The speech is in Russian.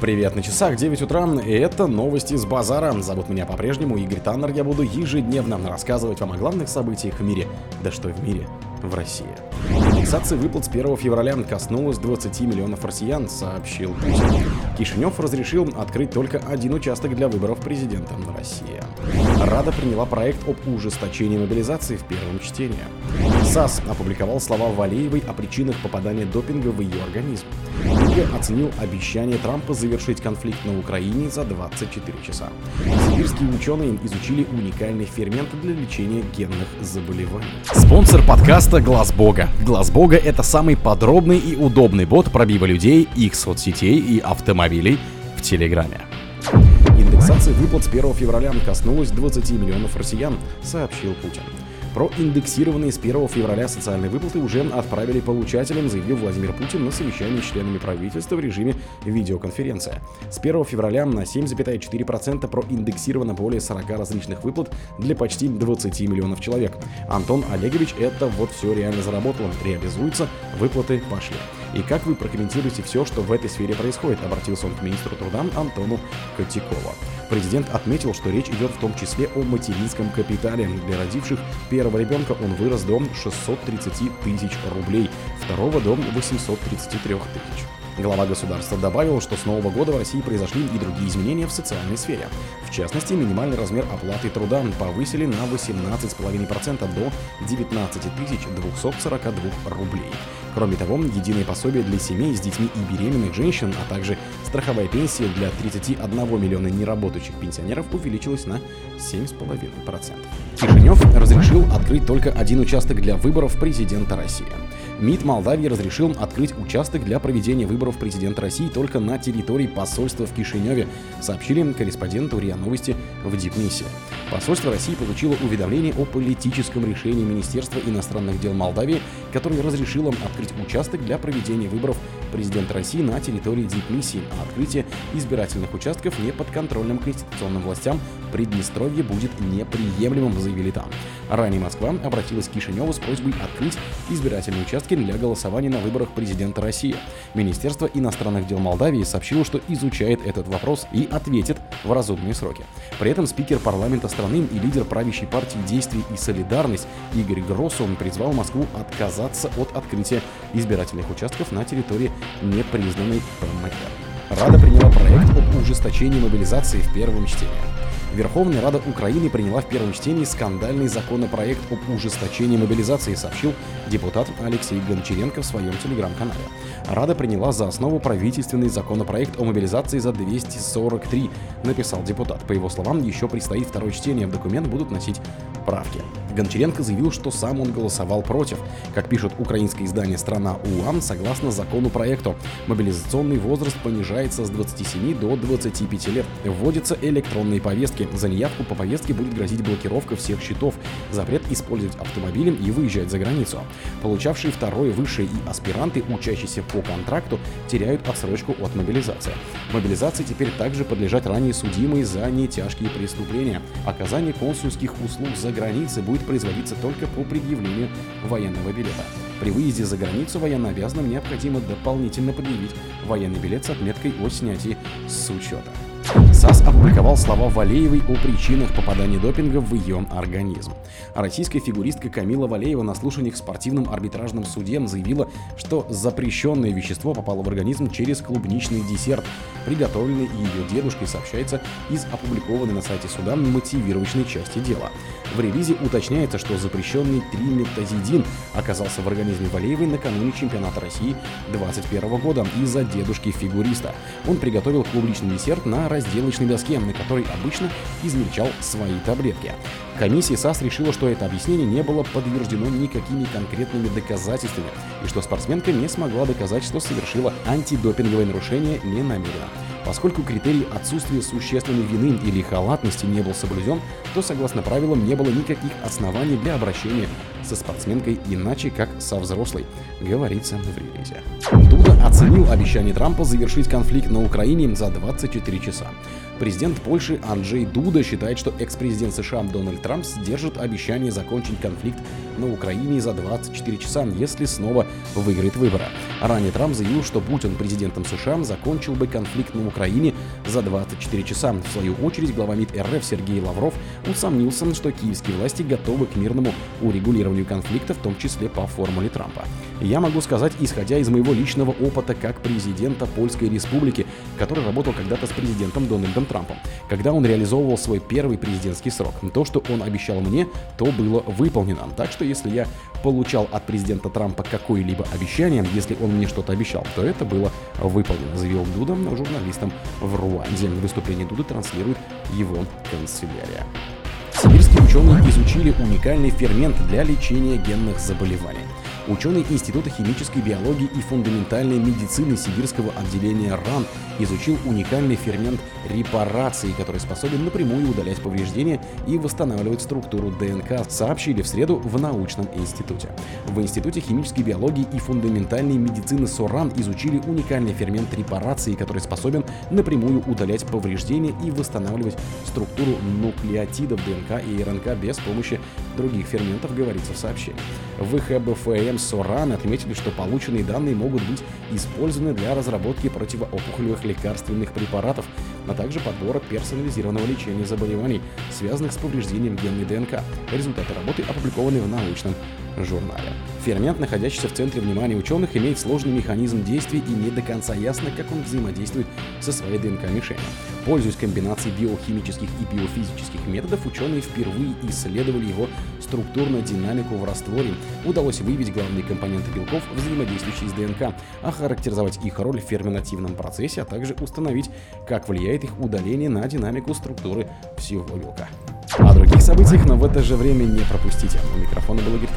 Привет на часах, 9 утра, и это новости с базара. Зовут меня по-прежнему Игорь Таннер, я буду ежедневно рассказывать вам о главных событиях в мире. Да что в мире, в России. Индексация выплат с 1 февраля коснулась 20 миллионов россиян, сообщил Путин. Кишинев разрешил открыть только один участок для выборов президента России. Рада приняла проект об ужесточении мобилизации в первом чтении. САС опубликовал слова Валеевой о причинах попадания допинга в ее организм. Лига оценил обещание Трампа завершить конфликт на Украине за 24 часа. Сибирские ученые изучили уникальный фермент для лечения генных заболеваний. Спонсор подкаста Глаз Бога. Глаз Бога это самый подробный и удобный бот пробива людей, их соцсетей и автомобилей в Телеграме. Индексация выплат с 1 февраля коснулась 20 миллионов россиян, сообщил Путин. Проиндексированные с 1 февраля социальные выплаты уже отправили получателям, заявил Владимир Путин на совещании с членами правительства в режиме видеоконференция. С 1 февраля на 7,4% проиндексировано более 40 различных выплат для почти 20 миллионов человек. Антон Олегович это вот все реально заработало, реализуется, выплаты пошли. И как вы прокомментируете все, что в этой сфере происходит, обратился он к министру труда Антону Котякову. Президент отметил, что речь идет в том числе о материнском капитале. Для родивших первого ребенка он вырос до 630 тысяч рублей, второго до 833 тысяч. Глава государства добавил, что с нового года в России произошли и другие изменения в социальной сфере. В частности, минимальный размер оплаты труда повысили на 18,5% до 19 242 рублей. Кроме того, единое пособие для семей с детьми и беременных женщин, а также страховая пенсия для 31 миллиона неработающих пенсионеров увеличилась на 7,5%. Кишинев разрешил открыть только один участок для выборов президента России. МИД Молдавии разрешил открыть участок для проведения выборов президента России только на территории посольства в Кишиневе, сообщили корреспонденту РИА Новости в Дипмиссии. Посольство России получило уведомление о политическом решении Министерства иностранных дел Молдавии, которое разрешило открыть участок для проведения выборов президента России на территории Дипмиссии, а открытие избирательных участков не подконтрольным конституционным властям Приднестровье будет неприемлемым, заявили там. Ранее Москва обратилась к Кишиневу с просьбой открыть избирательные участки для голосования на выборах президента России. Министерство иностранных дел Молдавии сообщило, что изучает этот вопрос и ответит в разумные сроки. При этом спикер парламента страны и лидер правящей партии «Действий и солидарность» Игорь Гроссом призвал Москву отказаться от открытия избирательных участков на территории непризнанной ПМР. Рада приняла проект об ужесточении мобилизации в первом чтении. Верховная Рада Украины приняла в первом чтении скандальный законопроект об ужесточении мобилизации, сообщил депутат Алексей Гончаренко в своем телеграм-канале. Рада приняла за основу правительственный законопроект о мобилизации за 243, написал депутат. По его словам, еще предстоит второе чтение, в документ будут носить правки. Гончаренко заявил, что сам он голосовал против. Как пишет украинское издание «Страна УАМ», согласно закону проекту, мобилизационный возраст понижается с 27 до 25 лет. Вводятся электронные повестки. За неявку по повестке будет грозить блокировка всех счетов, запрет использовать автомобилем и выезжать за границу. Получавшие второе высшее и аспиранты, учащиеся по контракту, теряют отсрочку от мобилизации. Мобилизации теперь также подлежат ранее судимые за нетяжкие преступления. Оказание консульских услуг за границей будет производиться только по предъявлению военного билета. При выезде за границу военнообязанным необходимо дополнительно предъявить военный билет с отметкой о снятии с учета. САС опубликовал слова Валеевой о причинах попадания допинга в ее организм. Российская фигуристка Камила Валеева на слушаниях в спортивном арбитражном суде заявила, что запрещенное вещество попало в организм через клубничный десерт, приготовленный ее дедушкой, сообщается из опубликованной на сайте суда мотивировочной части дела. В релизе уточняется, что запрещенный триметазидин оказался в организме Валеевой накануне чемпионата России 2021 года из-за дедушки фигуриста. Он приготовил клубничный десерт на разделочной доске, на которой обычно измельчал свои таблетки. Комиссия САС решила, что это объяснение не было подтверждено никакими конкретными доказательствами, и что спортсменка не смогла доказать, что совершила антидопинговое нарушение ненамеренно. Поскольку критерий отсутствия существенной вины или халатности не был соблюден, то, согласно правилам, не было никаких оснований для обращения со спортсменкой иначе, как со взрослой, говорится в релизе. Дуда оценил обещание Трампа завершить конфликт на Украине за 24 часа. Президент Польши Анджей Дуда считает, что экс-президент США Дональд Трамп сдержит обещание закончить конфликт на Украине за 24 часа, если снова выиграет выборы. Ранее Трамп заявил, что будь президентом США, закончил бы конфликт на Украине за 24 часа. В свою очередь, глава МИД РФ Сергей Лавров усомнился, что киевские власти готовы к мирному урегулированию конфликта, в том числе по формуле Трампа. Я могу сказать, исходя из моего личного опыта как президента Польской Республики, который работал когда-то с президентом Дональдом Трампом, когда он реализовывал свой первый президентский срок. То, что он обещал мне, то было выполнено. Так что если я получал от президента Трампа какое-либо обещание, если он мне что-то обещал, то это было выполнено, заявил Дуда журналистам в Руанде. Выступление Дуды транслирует его канцелярия. Сибирские ученые изучили уникальный фермент для лечения генных заболеваний. Ученый Института химической биологии и фундаментальной медицины Сибирского отделения РАН изучил уникальный фермент репарации, который способен напрямую удалять повреждения и восстанавливать структуру ДНК, сообщили в среду в научном институте. В Институте химической биологии и фундаментальной медицины СОРАН изучили уникальный фермент репарации, который способен напрямую удалять повреждения и восстанавливать структуру нуклеотидов ДНК и РНК без помощи других ферментов, говорится в сообщении. В ХБФМ СОРАН отметили, что полученные данные могут быть использованы для разработки противоопухолевых лекарственных препаратов, а также подбора персонализированного лечения заболеваний, связанных с повреждением генной ДНК. Результаты работы опубликованы в научном журнале. Фермент, находящийся в центре внимания ученых, имеет сложный механизм действий и не до конца ясно, как он взаимодействует со своей ДНК-мишенью. Пользуясь комбинацией биохимических и биофизических методов, ученые впервые исследовали его структурную динамику в растворе. Удалось выявить главные компоненты белков, взаимодействующие с ДНК, охарактеризовать их роль в ферментативном процессе, а также установить, как влияет их удаление на динамику структуры всего белка. О других событиях, но в это же время не пропустите. У микрофона был Игорь